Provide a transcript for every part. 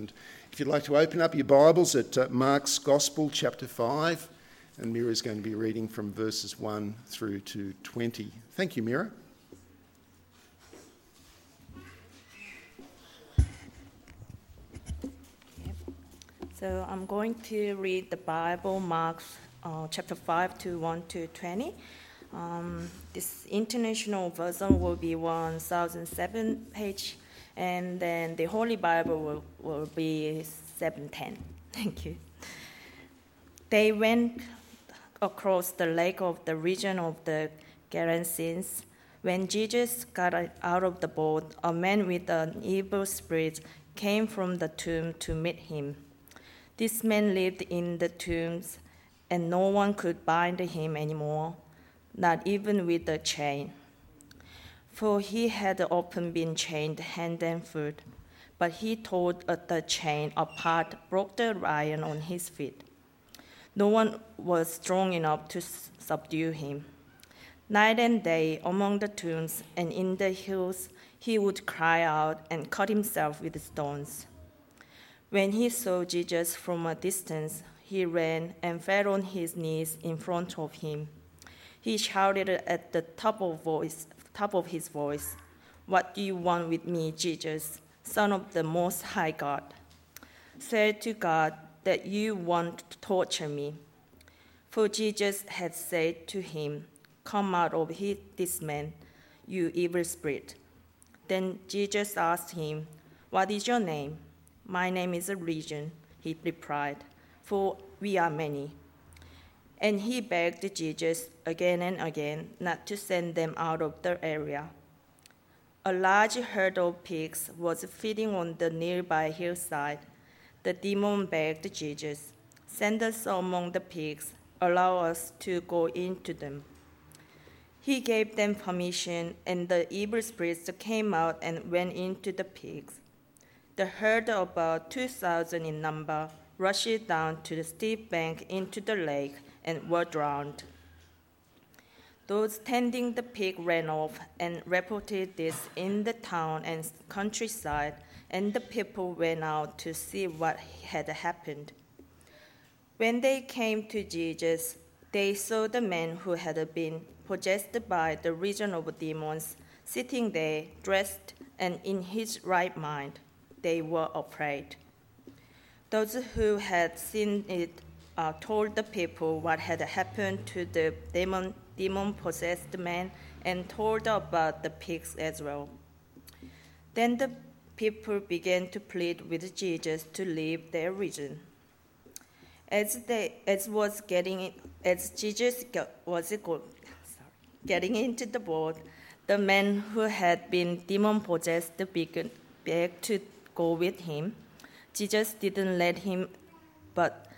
And if you'd like to open up your Bibles at uh, Mark's Gospel, chapter 5, and Mira is going to be reading from verses 1 through to 20. Thank you, Mira. So I'm going to read the Bible, Mark uh, chapter 5 to 1 to 20. Um, this international version will be 1007 page and then the Holy Bible will, will be 710. Thank you. They went across the lake of the region of the Gerasenes. When Jesus got out of the boat, a man with an evil spirit came from the tomb to meet him. This man lived in the tombs, and no one could bind him anymore, not even with a chain for he had often been chained hand and foot. But he tore the chain apart, broke the iron on his feet. No one was strong enough to subdue him. Night and day, among the tombs and in the hills, he would cry out and cut himself with stones. When he saw Jesus from a distance, he ran and fell on his knees in front of him. He shouted at the top of voice, top of his voice, What do you want with me, Jesus, Son of the Most High God? Say to God that you want to torture me. For Jesus had said to him, Come out of this man, you evil spirit. Then Jesus asked him, What is your name? My name is Legion, he replied, for we are many. And he begged Jesus again and again not to send them out of the area. A large herd of pigs was feeding on the nearby hillside. The demon begged Jesus, Send us among the pigs, allow us to go into them. He gave them permission, and the evil spirits came out and went into the pigs. The herd, about 2,000 in number, rushed down to the steep bank into the lake and were drowned. Those tending the pig ran off and reported this in the town and countryside, and the people went out to see what had happened. When they came to Jesus, they saw the man who had been possessed by the region of demons sitting there, dressed and in his right mind. They were afraid. Those who had seen it uh, told the people what had happened to the demon, demon possessed man and told about the pigs as well. Then the people began to plead with Jesus to leave their region. As they as was getting as Jesus was getting into the boat, the man who had been demon possessed began begged to go with him. Jesus didn't let him, but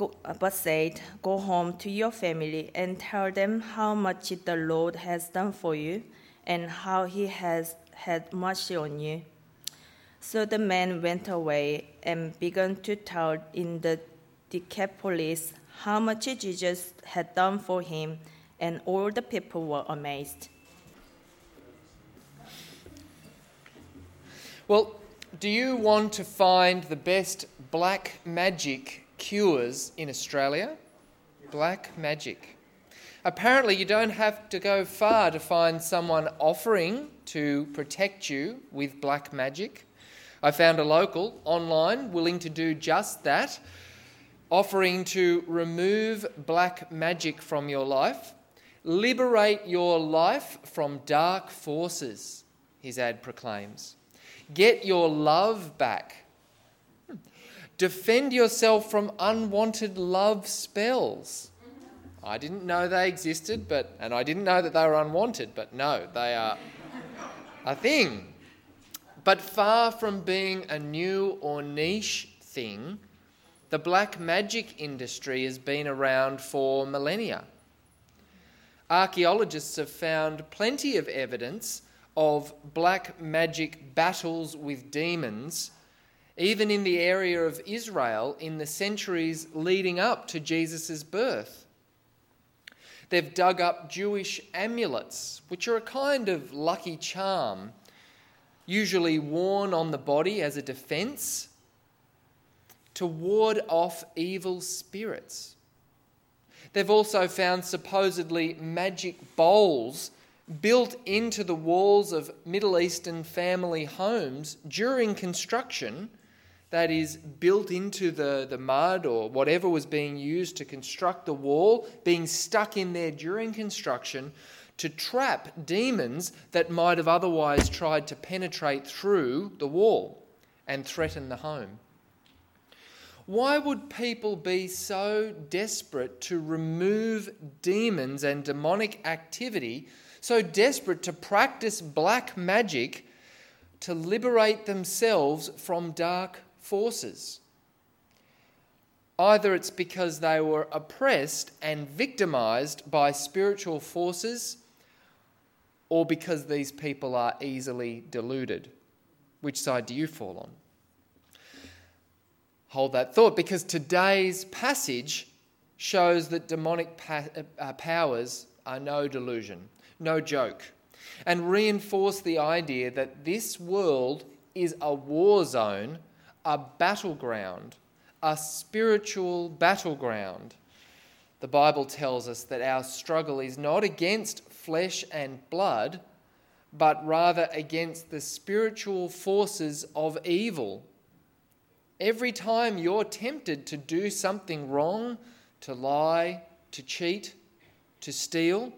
Go, uh, but said, Go home to your family and tell them how much the Lord has done for you and how he has had mercy on you. So the man went away and began to tell in the Decapolis how much Jesus had done for him, and all the people were amazed. Well, do you want to find the best black magic cures in Australia. Black magic. Apparently, you don't have to go far to find someone offering to protect you with black magic. I found a local online willing to do just that, offering to remove black magic from your life, liberate your life from dark forces, his ad proclaims. Get your love back Defend yourself from unwanted love spells. I didn't know they existed, but and I didn't know that they were unwanted, but no, they are a thing. But far from being a new or niche thing, the black magic industry has been around for millennia. Archaeologists have found plenty of evidence of black magic battles with demons even in the area of Israel in the centuries leading up to Jesus' birth. They've dug up Jewish amulets, which are a kind of lucky charm, usually worn on the body as a defense to ward off evil spirits. They've also found supposedly magic bowls built into the walls of Middle Eastern family homes during construction, that is, built into the, the mud or whatever was being used to construct the wall, being stuck in there during construction to trap demons that might have otherwise tried to penetrate through the wall and threaten the home. Why would people be so desperate to remove demons and demonic activity, so desperate to practice black magic to liberate themselves from dark forces? Either it's because they were oppressed and victimized by spiritual forces or because these people are easily deluded? Which side do you fall on? Hold that thought because today's passage shows that demonic pa- uh, powers are no delusion, no joke, and reinforce the idea that this world is a war zone, a battleground, a spiritual battleground. The Bible tells us that our struggle is not against flesh and blood, but rather against the spiritual forces of evil. Every time you're tempted to do something wrong, to lie, to cheat, to steal,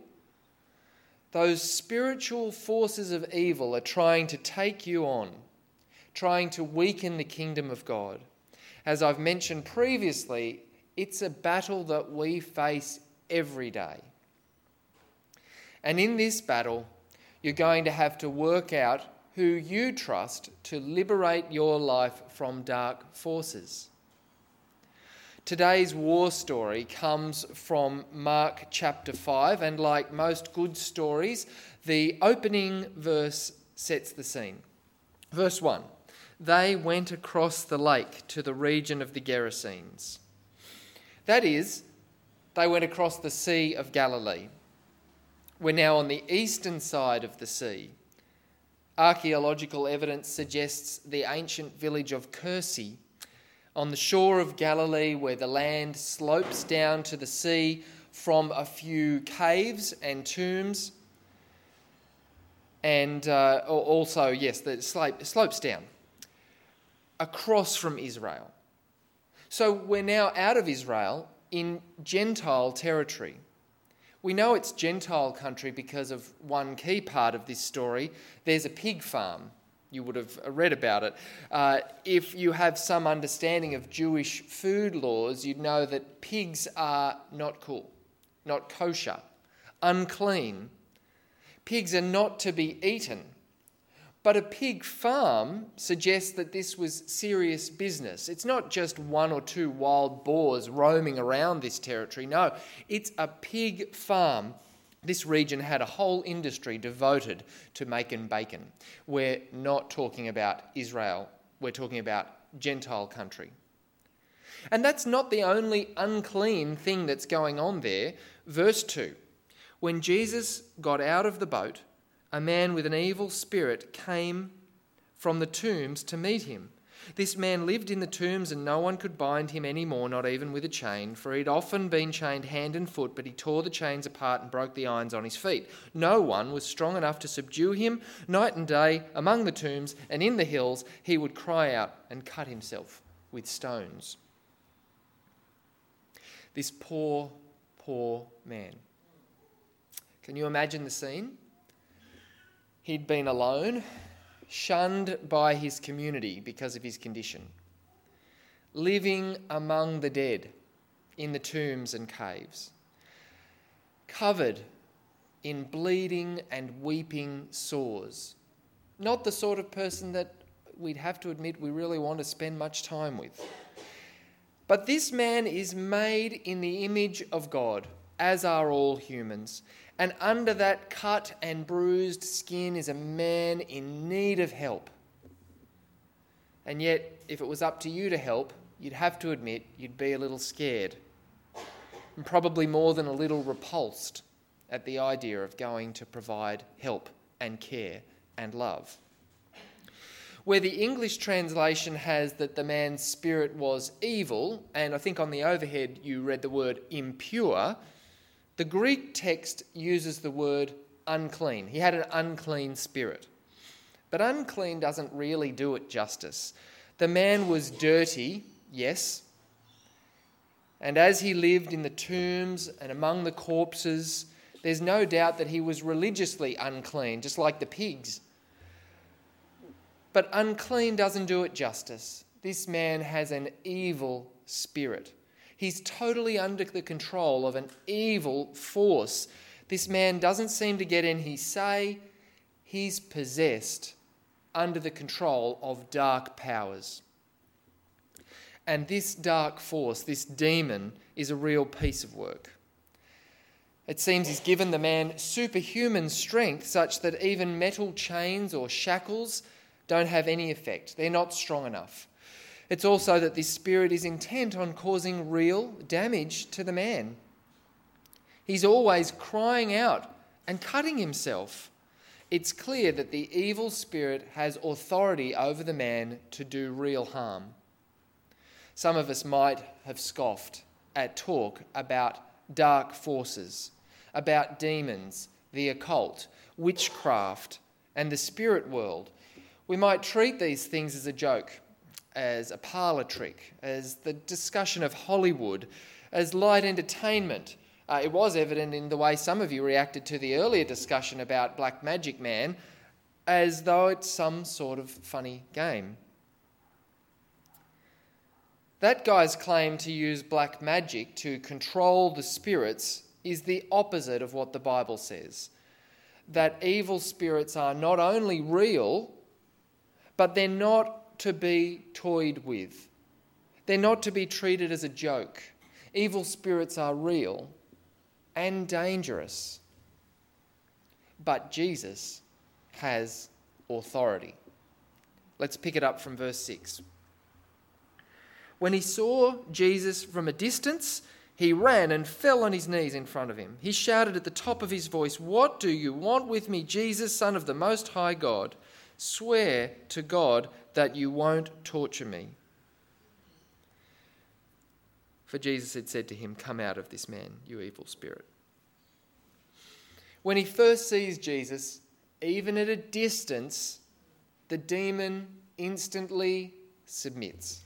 those spiritual forces of evil are trying to take you on, trying to weaken the kingdom of God. As I've mentioned previously, it's a battle that we face every day. And in this battle, you're going to have to work out who you trust to liberate your life from dark forces. Today's war story comes from Mark chapter 5, and like most good stories, the opening verse sets the scene. Verse 1 They went across the lake to the region of the Gerasenes. That is, they went across the Sea of Galilee. We're now on the eastern side of the sea. Archaeological evidence suggests the ancient village of Kursi on the shore of Galilee, where the land slopes down to the sea from a few caves and tombs. And uh, also, yes, the slope, slopes down across from Israel. So we're now out of Israel in Gentile territory. We know it's Gentile country because of one key part of this story. There's a pig farm. You would have read about it. Uh, if you have some understanding of Jewish food laws, you'd know that pigs are not cool, not kosher, unclean. Pigs are not to be eaten. But a pig farm suggests that this was serious business. It's not just one or two wild boars roaming around this territory. No, it's a pig farm. This region had a whole industry devoted to making bacon. We're not talking about Israel, we're talking about Gentile country. And that's not the only unclean thing that's going on there. Verse 2 When Jesus got out of the boat, a man with an evil spirit came from the tombs to meet him. This man lived in the tombs, and no one could bind him any more, not even with a chain, for he'd often been chained hand and foot, but he tore the chains apart and broke the irons on his feet. No one was strong enough to subdue him. Night and day, among the tombs and in the hills, he would cry out and cut himself with stones. This poor, poor man. Can you imagine the scene? He'd been alone, shunned by his community because of his condition, living among the dead in the tombs and caves, covered in bleeding and weeping sores. Not the sort of person that we'd have to admit we really want to spend much time with. But this man is made in the image of God, as are all humans. And under that cut and bruised skin is a man in need of help. And yet, if it was up to you to help, you'd have to admit you'd be a little scared, and probably more than a little repulsed at the idea of going to provide help and care and love. Where the English translation has that the man's spirit was evil, and I think on the overhead you read the word impure, the Greek text uses the word unclean. He had an unclean spirit. But unclean doesn't really do it justice. The man was dirty, yes, and as he lived in the tombs and among the corpses, there's no doubt that he was religiously unclean, just like the pigs. But unclean doesn't do it justice. This man has an evil spirit. He's totally under the control of an evil force. This man doesn't seem to get in. any say. He's possessed under the control of dark powers. And this dark force, this demon, is a real piece of work. It seems he's given the man superhuman strength such that even metal chains or shackles don't have any effect. They're not strong enough. It's also that this spirit is intent on causing real damage to the man. He's always crying out and cutting himself. It's clear that the evil spirit has authority over the man to do real harm. Some of us might have scoffed at talk about dark forces, about demons, the occult, witchcraft, and the spirit world. We might treat these things as a joke, as a parlour trick, as the discussion of Hollywood, as light entertainment. Uh, it was evident in the way some of you reacted to the earlier discussion about Black Magic Man, as though it's some sort of funny game. That guy's claim to use black magic to control the spirits is the opposite of what the Bible says. That evil spirits are not only real, but they're not to be toyed with. They're not to be treated as a joke. Evil spirits are real and dangerous. But Jesus has authority. Let's pick it up from verse 6. When he saw Jesus from a distance, he ran and fell on his knees in front of him. He shouted at the top of his voice, What do you want with me, Jesus, Son of the Most High God? Swear to God that you won't torture me. For Jesus had said to him, Come out of this man, you evil spirit. When he first sees Jesus, even at a distance, the demon instantly submits.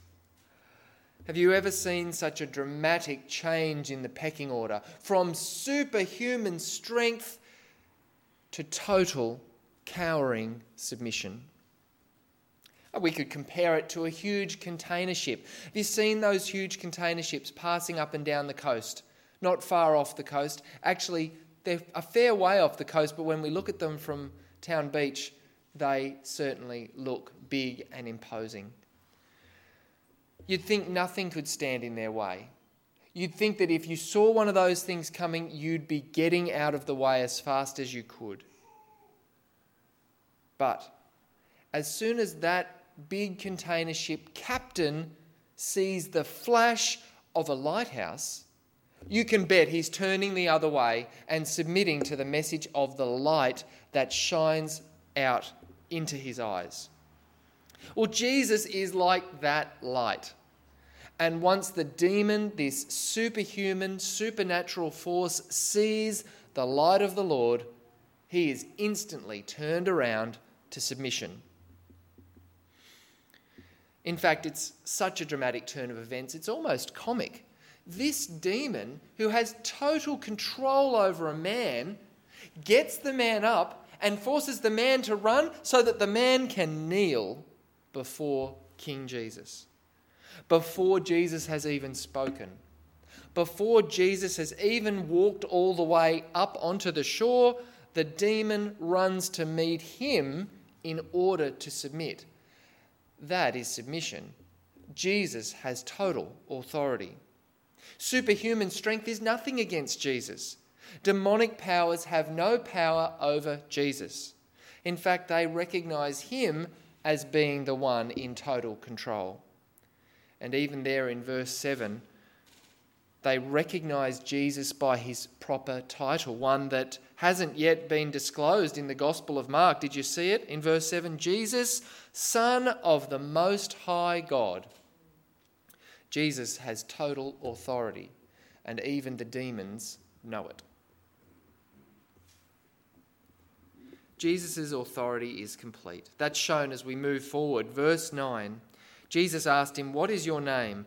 Have you ever seen such a dramatic change in the pecking order from superhuman strength to total cowering submission? Uh, we could compare it to a huge container ship. Have you seen those huge container ships passing up and down the coast? Not far off the coast. Actually, they're a fair way off the coast, but when we look at them from Town Beach, they certainly look big and imposing. You'd think nothing could stand in their way. You'd think that if you saw one of those things coming, you'd be getting out of the way as fast as you could. But as soon as that big container ship captain sees the flash of a lighthouse, you can bet he's turning the other way and submitting to the message of the light that shines out into his eyes. Well, Jesus is like that light. And once the demon, this superhuman, supernatural force, sees the light of the Lord, he is instantly turned around to submission. In fact, it's such a dramatic turn of events, it's almost comic. This demon, who has total control over a man, gets the man up and forces the man to run so that the man can kneel before King Jesus. Before Jesus has even spoken, before Jesus has even walked all the way up onto the shore, the demon runs to meet him in order to submit. That is submission. Jesus has total authority. Superhuman strength is nothing against Jesus. Demonic powers have no power over Jesus. In fact, they recognize him as being the one in total control. And even there in verse 7, they recognize Jesus by his proper title, one that hasn't yet been disclosed in the Gospel of Mark. Did you see it in verse 7? Jesus, Son of the Most High God. Jesus has total authority, and even the demons know it. Jesus' authority is complete. That's shown as we move forward. Verse 9 Jesus asked him, What is your name?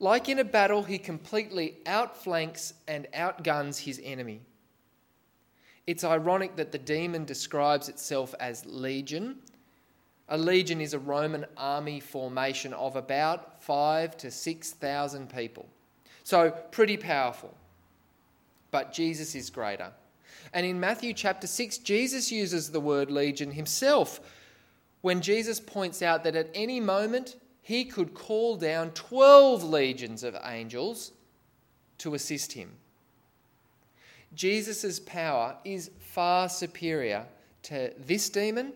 Like in a battle, he completely outflanks and outguns his enemy. It's ironic that the demon describes itself as legion. A legion is a Roman army formation of about five to 6,000 people. So, pretty powerful. But Jesus is greater. And in Matthew chapter 6, Jesus uses the word legion himself when Jesus points out that at any moment he could call down 12 legions of angels to assist him. Jesus' power is far superior to this demon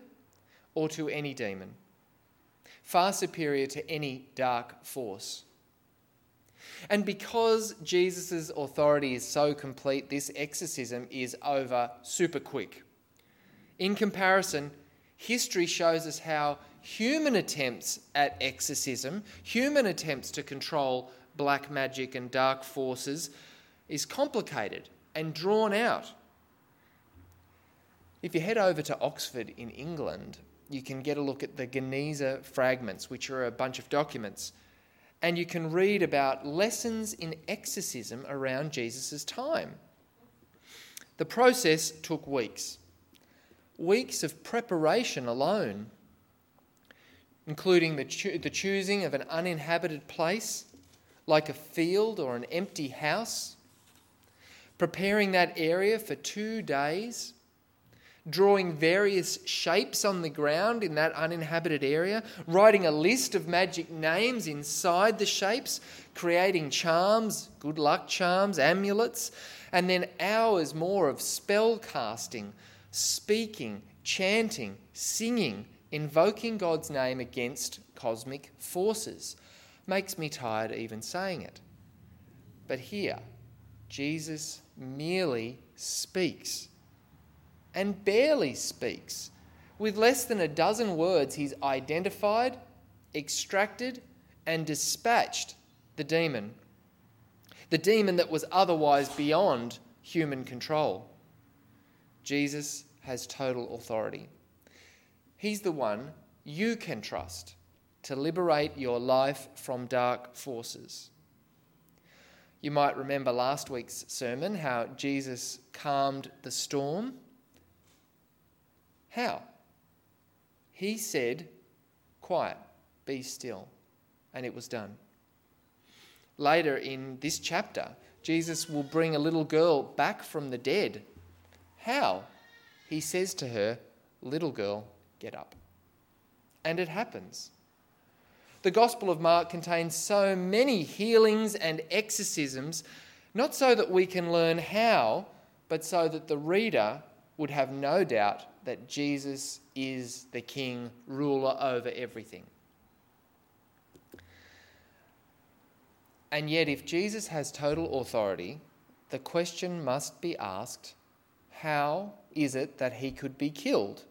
or to any demon, far superior to any dark force. And because Jesus' authority is so complete, this exorcism is over super quick. In comparison, history shows us how human attempts at exorcism, human attempts to control black magic and dark forces, is complicated and drawn out. If you head over to Oxford in England, you can get a look at the Geniza fragments, which are a bunch of documents and you can read about lessons in exorcism around Jesus' time. The process took weeks, weeks of preparation alone, including the, cho- the choosing of an uninhabited place, like a field or an empty house, preparing that area for two days drawing various shapes on the ground in that uninhabited area, writing a list of magic names inside the shapes, creating charms, good luck charms, amulets, and then hours more of spell casting, speaking, chanting, singing, invoking God's name against cosmic forces. Makes me tired even saying it. But here, Jesus merely speaks and barely speaks. With less than a dozen words, he's identified, extracted, and dispatched the demon. The demon that was otherwise beyond human control. Jesus has total authority. He's the one you can trust to liberate your life from dark forces. You might remember last week's sermon how Jesus calmed the storm how? He said, Quiet, be still. And it was done. Later in this chapter, Jesus will bring a little girl back from the dead. How? He says to her, Little girl, get up. And it happens. The Gospel of Mark contains so many healings and exorcisms, not so that we can learn how, but so that the reader would have no doubt that Jesus is the king, ruler over everything. And yet, if Jesus has total authority, the question must be asked how is it that he could be killed?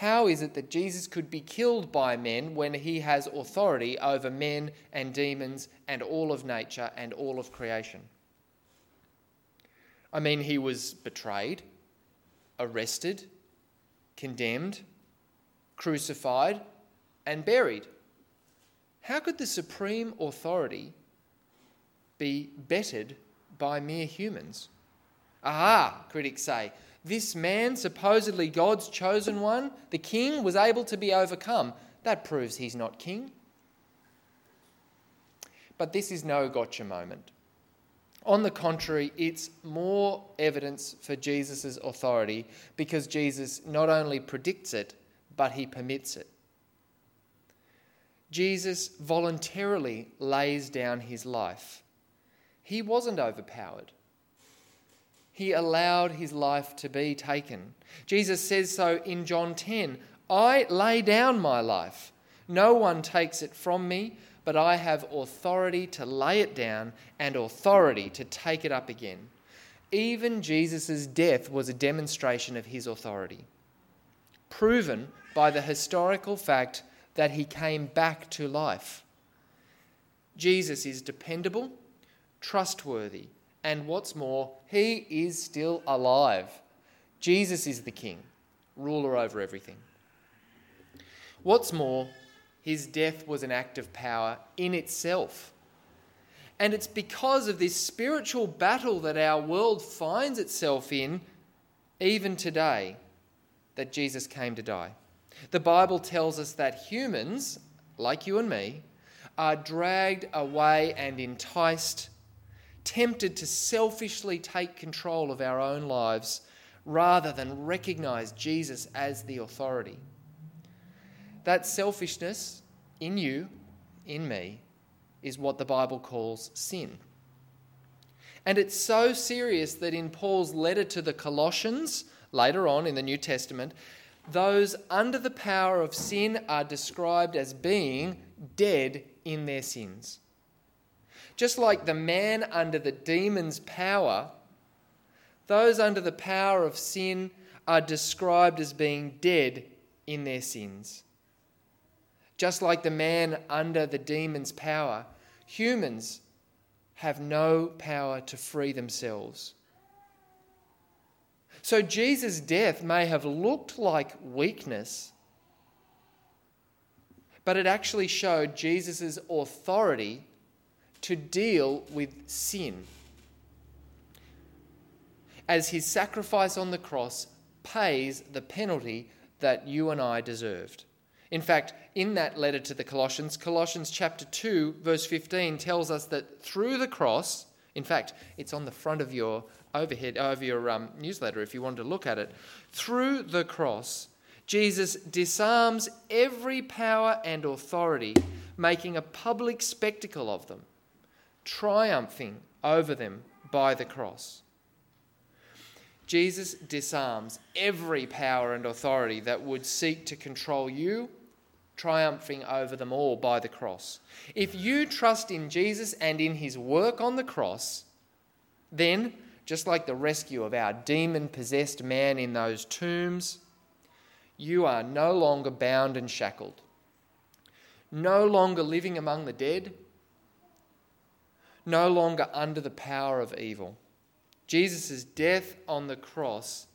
How is it that Jesus could be killed by men when he has authority over men and demons and all of nature and all of creation? I mean, he was betrayed, arrested, condemned, crucified, and buried. How could the supreme authority be bettered by mere humans? Aha, critics say. This man, supposedly God's chosen one, the king, was able to be overcome. That proves he's not king. But this is no gotcha moment. On the contrary, it's more evidence for Jesus' authority because Jesus not only predicts it, but he permits it. Jesus voluntarily lays down his life. He wasn't overpowered. He allowed his life to be taken. Jesus says so in John 10 I lay down my life. No one takes it from me, but I have authority to lay it down and authority to take it up again. Even Jesus' death was a demonstration of his authority, proven by the historical fact that he came back to life. Jesus is dependable, trustworthy, and what's more, he is still alive. Jesus is the king, ruler over everything. What's more, his death was an act of power in itself. And it's because of this spiritual battle that our world finds itself in, even today, that Jesus came to die. The Bible tells us that humans, like you and me, are dragged away and enticed, tempted to selfishly take control of our own lives rather than recognize Jesus as the authority. That selfishness in you, in me, is what the Bible calls sin. And it's so serious that in Paul's letter to the Colossians, later on in the New Testament, those under the power of sin are described as being dead in their sins. Just like the man under the demon's power, those under the power of sin are described as being dead in their sins. Just like the man under the demon's power, humans have no power to free themselves. So Jesus' death may have looked like weakness, but it actually showed Jesus' authority to deal with sin. As his sacrifice on the cross pays the penalty that you and I deserved. In fact, in that letter to the Colossians, Colossians chapter 2, verse 15 tells us that through the cross, in fact, it's on the front of your overhead over your um, newsletter if you want to look at it. Through the cross, Jesus disarms every power and authority, making a public spectacle of them, triumphing over them by the cross. Jesus disarms every power and authority that would seek to control you triumphing over them all by the cross. If you trust in Jesus and in his work on the cross, then, just like the rescue of our demon possessed man in those tombs, you are no longer bound and shackled, no longer living among the dead, no longer under the power of evil. Jesus' death on the cross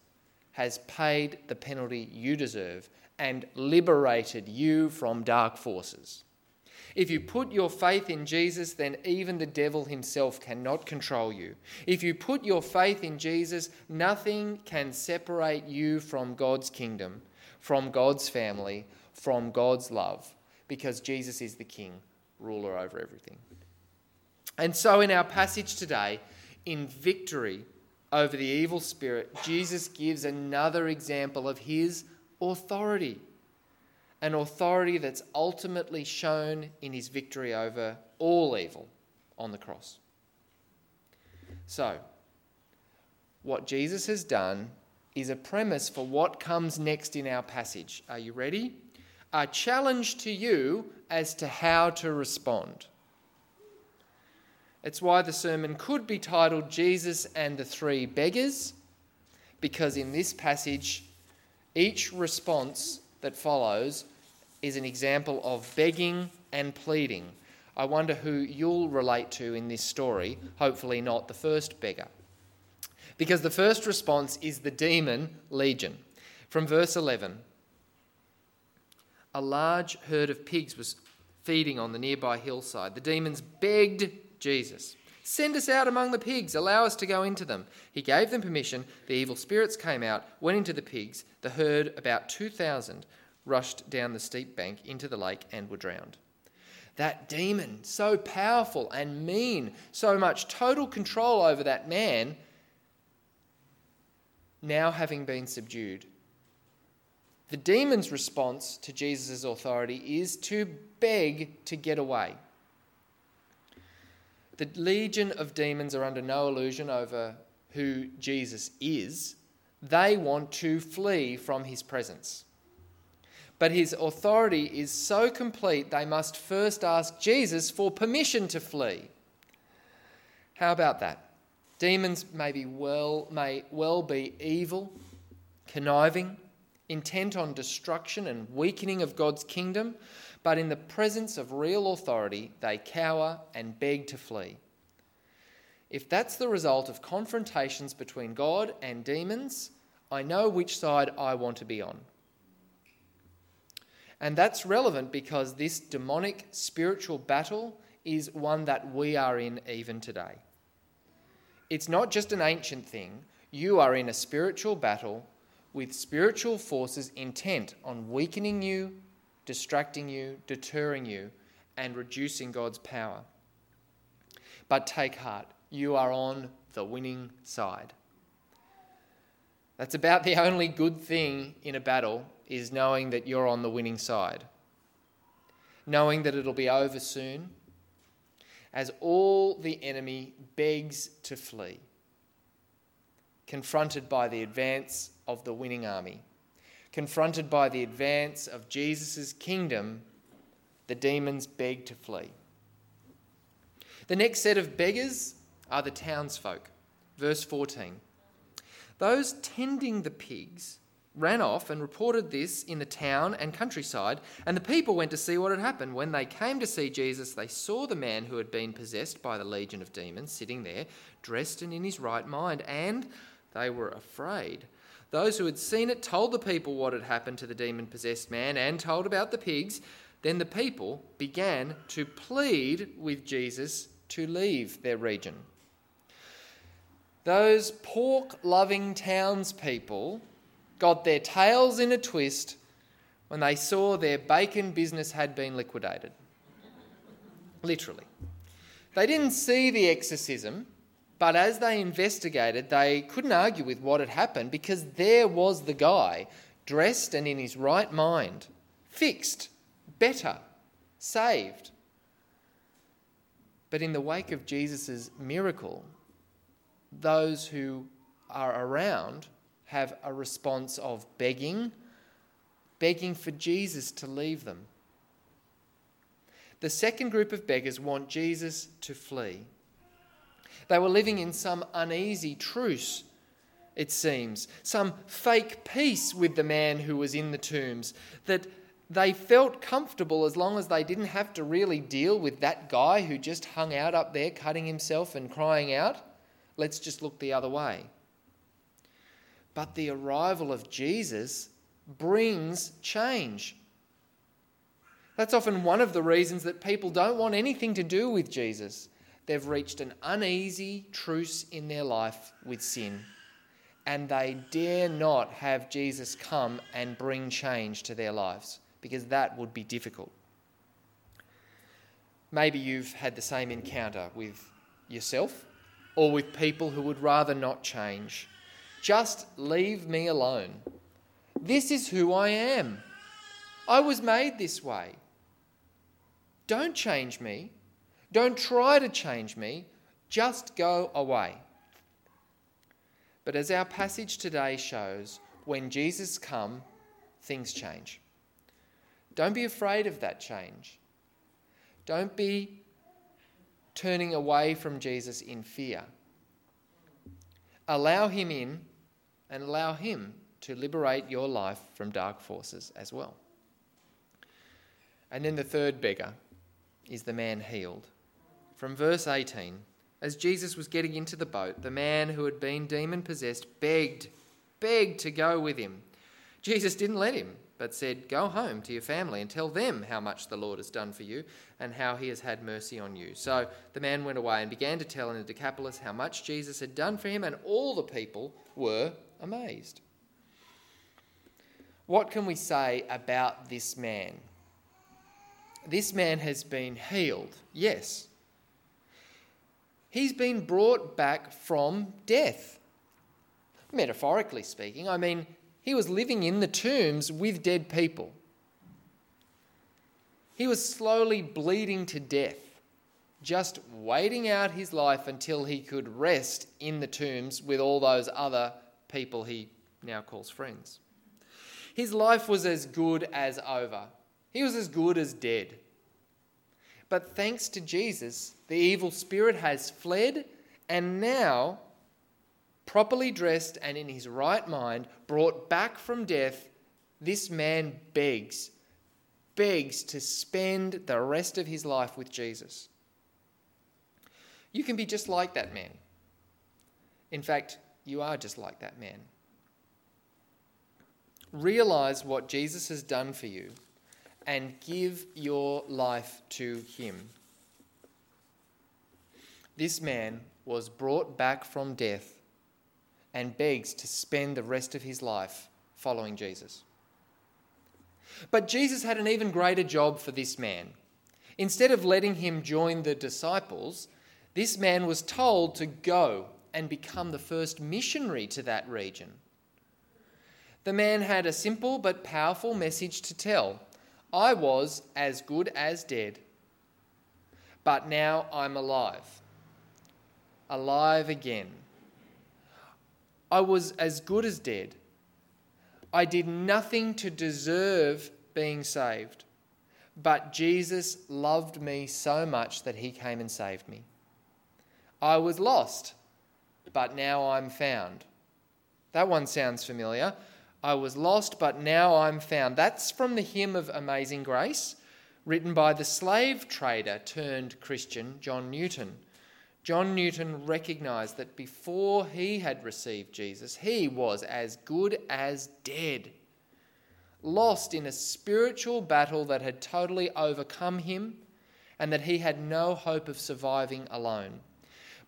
has paid the penalty you deserve and liberated you from dark forces. If you put your faith in Jesus, then even the devil himself cannot control you. If you put your faith in Jesus, nothing can separate you from God's kingdom, from God's family, from God's love, because Jesus is the King, ruler over everything. And so, in our passage today, in victory over the evil spirit, Jesus gives another example of his authority. An authority that's ultimately shown in his victory over all evil on the cross. So, what Jesus has done is a premise for what comes next in our passage. Are you ready? A challenge to you as to how to respond. It's why the sermon could be titled Jesus and the Three Beggars, because in this passage, each response that follows is an example of begging and pleading. I wonder who you'll relate to in this story, hopefully, not the first beggar. Because the first response is the demon legion. From verse 11 A large herd of pigs was feeding on the nearby hillside. The demons begged Jesus. Send us out among the pigs, allow us to go into them. He gave them permission. The evil spirits came out, went into the pigs. The herd, about 2,000, rushed down the steep bank into the lake and were drowned. that demon, so powerful and mean, so much total control over that man, now having been subdued. The demon's response to Jesus' authority is to beg to get away. The legion of demons are under no illusion over who Jesus is. They want to flee from his presence. But his authority is so complete, they must first ask Jesus for permission to flee. How about that? Demons may, be well, may well be evil, conniving, intent on destruction and weakening of God's kingdom, but in the presence of real authority, they cower and beg to flee. If that's the result of confrontations between God and demons, I know which side I want to be on. And that's relevant because this demonic spiritual battle is one that we are in even today. It's not just an ancient thing, you are in a spiritual battle with spiritual forces intent on weakening you, distracting you, deterring you, and reducing God's power. But take heart, you are on the winning side. That's about the only good thing in a battle is knowing that you're on the winning side. Knowing that it'll be over soon as all the enemy begs to flee, confronted by the advance of the winning army, confronted by the advance of Jesus' kingdom, the demons beg to flee. The next set of beggars are the townsfolk. Verse 14. Those tending the pigs ran off and reported this in the town and countryside, and the people went to see what had happened. When they came to see Jesus, they saw the man who had been possessed by the legion of demons sitting there, dressed and in his right mind, and they were afraid. Those who had seen it told the people what had happened to the demon possessed man and told about the pigs. Then the people began to plead with Jesus to leave their region. Those pork loving townspeople got their tails in a twist when they saw their bacon business had been liquidated. Literally. They didn't see the exorcism, but as they investigated, they couldn't argue with what had happened because there was the guy, dressed and in his right mind, fixed, better, saved. But in the wake of Jesus' miracle, those who are around have a response of begging, begging for Jesus to leave them. The second group of beggars want Jesus to flee. They were living in some uneasy truce, it seems, some fake peace with the man who was in the tombs, that they felt comfortable as long as they didn't have to really deal with that guy who just hung out up there cutting himself and crying out. Let's just look the other way. But the arrival of Jesus brings change. That's often one of the reasons that people don't want anything to do with Jesus. They've reached an uneasy truce in their life with sin, and they dare not have Jesus come and bring change to their lives because that would be difficult. Maybe you've had the same encounter with yourself or with people who would rather not change. Just leave me alone. This is who I am. I was made this way. Don't change me. Don't try to change me. Just go away. But as our passage today shows, when Jesus comes, things change. Don't be afraid of that change. Don't be turning away from Jesus in fear. Allow him in and allow him to liberate your life from dark forces as well. And then the third beggar is the man healed. From verse 18, as Jesus was getting into the boat, the man who had been demon possessed begged, begged to go with him. Jesus didn't let him but said, Go home to your family and tell them how much the Lord has done for you and how he has had mercy on you. So the man went away and began to tell in the Decapolis how much Jesus had done for him, and all the people were amazed. What can we say about this man? this man has been healed, yes. He's been brought back from death. Metaphorically speaking, I mean, he was living in the tombs with dead people. He was slowly bleeding to death, just waiting out his life until he could rest in the tombs with all those other people he now calls friends. His life was as good as over. He was as good as dead. But thanks to Jesus, the evil spirit has fled and now, properly dressed and in his right mind, brought back from death, this man begs, begs to spend the rest of his life with Jesus. You can be just like that man. In fact, you are just like that man. Realize what Jesus has done for you and give your life to him. This man was brought back from death and begs to spend the rest of his life following Jesus. But Jesus had an even greater job for this man. Instead of letting him join the disciples, this man was told to go and become the first missionary to that region. The man had a simple but powerful message to tell I was as good as dead, but now I'm alive. Alive again. I was as good as dead. I did nothing to deserve being saved, but Jesus loved me so much that he came and saved me. I was lost, but now I'm found. That one sounds familiar. I was lost, but now I'm found. That's from the hymn of Amazing Grace, written by the slave trader turned Christian John Newton. John Newton recognized that before he had received Jesus, he was as good as dead, lost in a spiritual battle that had totally overcome him and that he had no hope of surviving alone.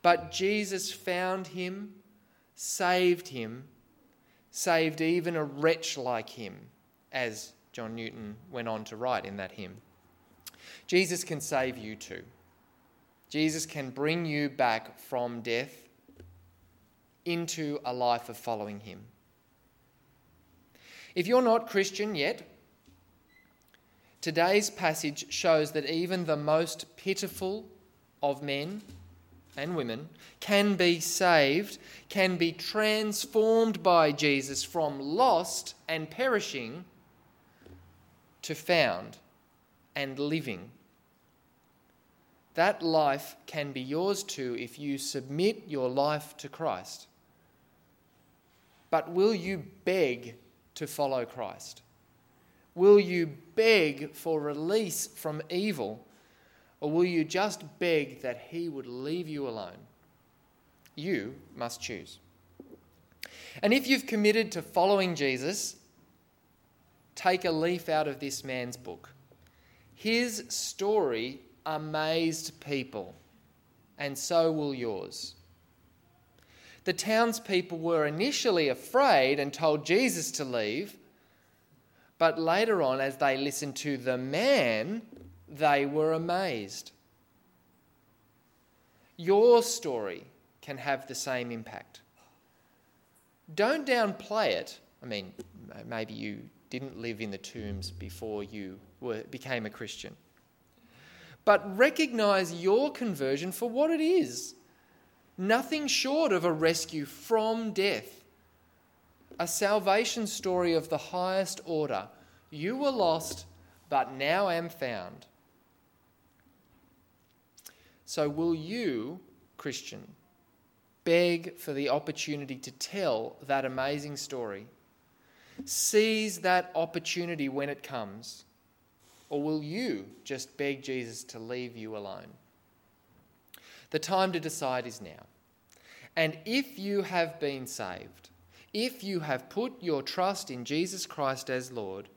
But Jesus found him, saved him, saved even a wretch like him, as John Newton went on to write in that hymn. Jesus can save you too. Jesus can bring you back from death into a life of following him. If you're not Christian yet, today's passage shows that even the most pitiful of men and women can be saved, can be transformed by Jesus from lost and perishing to found and living. That life can be yours too if you submit your life to Christ. But will you beg to follow Christ? Will you beg for release from evil? Or will you just beg that He would leave you alone? You must choose. And if you've committed to following Jesus, take a leaf out of this man's book. His story amazed people, and so will yours. The townspeople were initially afraid and told Jesus to leave, but later on, as they listened to the man, they were amazed. Your story can have the same impact. Don't downplay it. I mean, maybe you didn't live in the tombs before you were, became a Christian. But recognize your conversion for what it is nothing short of a rescue from death, a salvation story of the highest order. You were lost, but now am found. So, will you, Christian, beg for the opportunity to tell that amazing story? Seize that opportunity when it comes? Or will you just beg Jesus to leave you alone? The time to decide is now. And if you have been saved, if you have put your trust in Jesus Christ as Lord,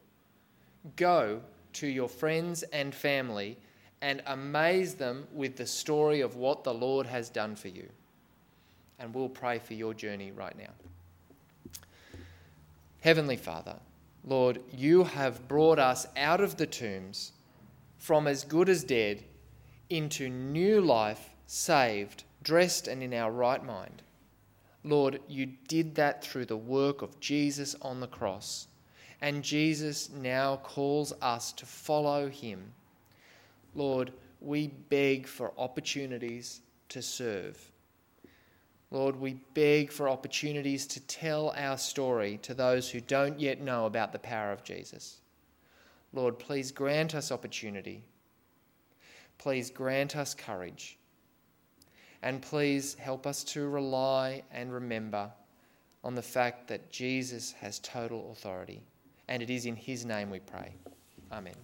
go to your friends and family and amaze them with the story of what the Lord has done for you. And we'll pray for your journey right now. Heavenly Father, Lord, you have brought us out of the tombs from as good as dead into new life, saved, dressed, and in our right mind. Lord, you did that through the work of Jesus on the cross. And Jesus now calls us to follow him. Lord, we beg for opportunities to serve. Lord, we beg for opportunities to tell our story to those who don't yet know about the power of Jesus. Lord, please grant us opportunity. Please grant us courage. And please help us to rely and remember on the fact that Jesus has total authority. And it is in his name we pray. Amen.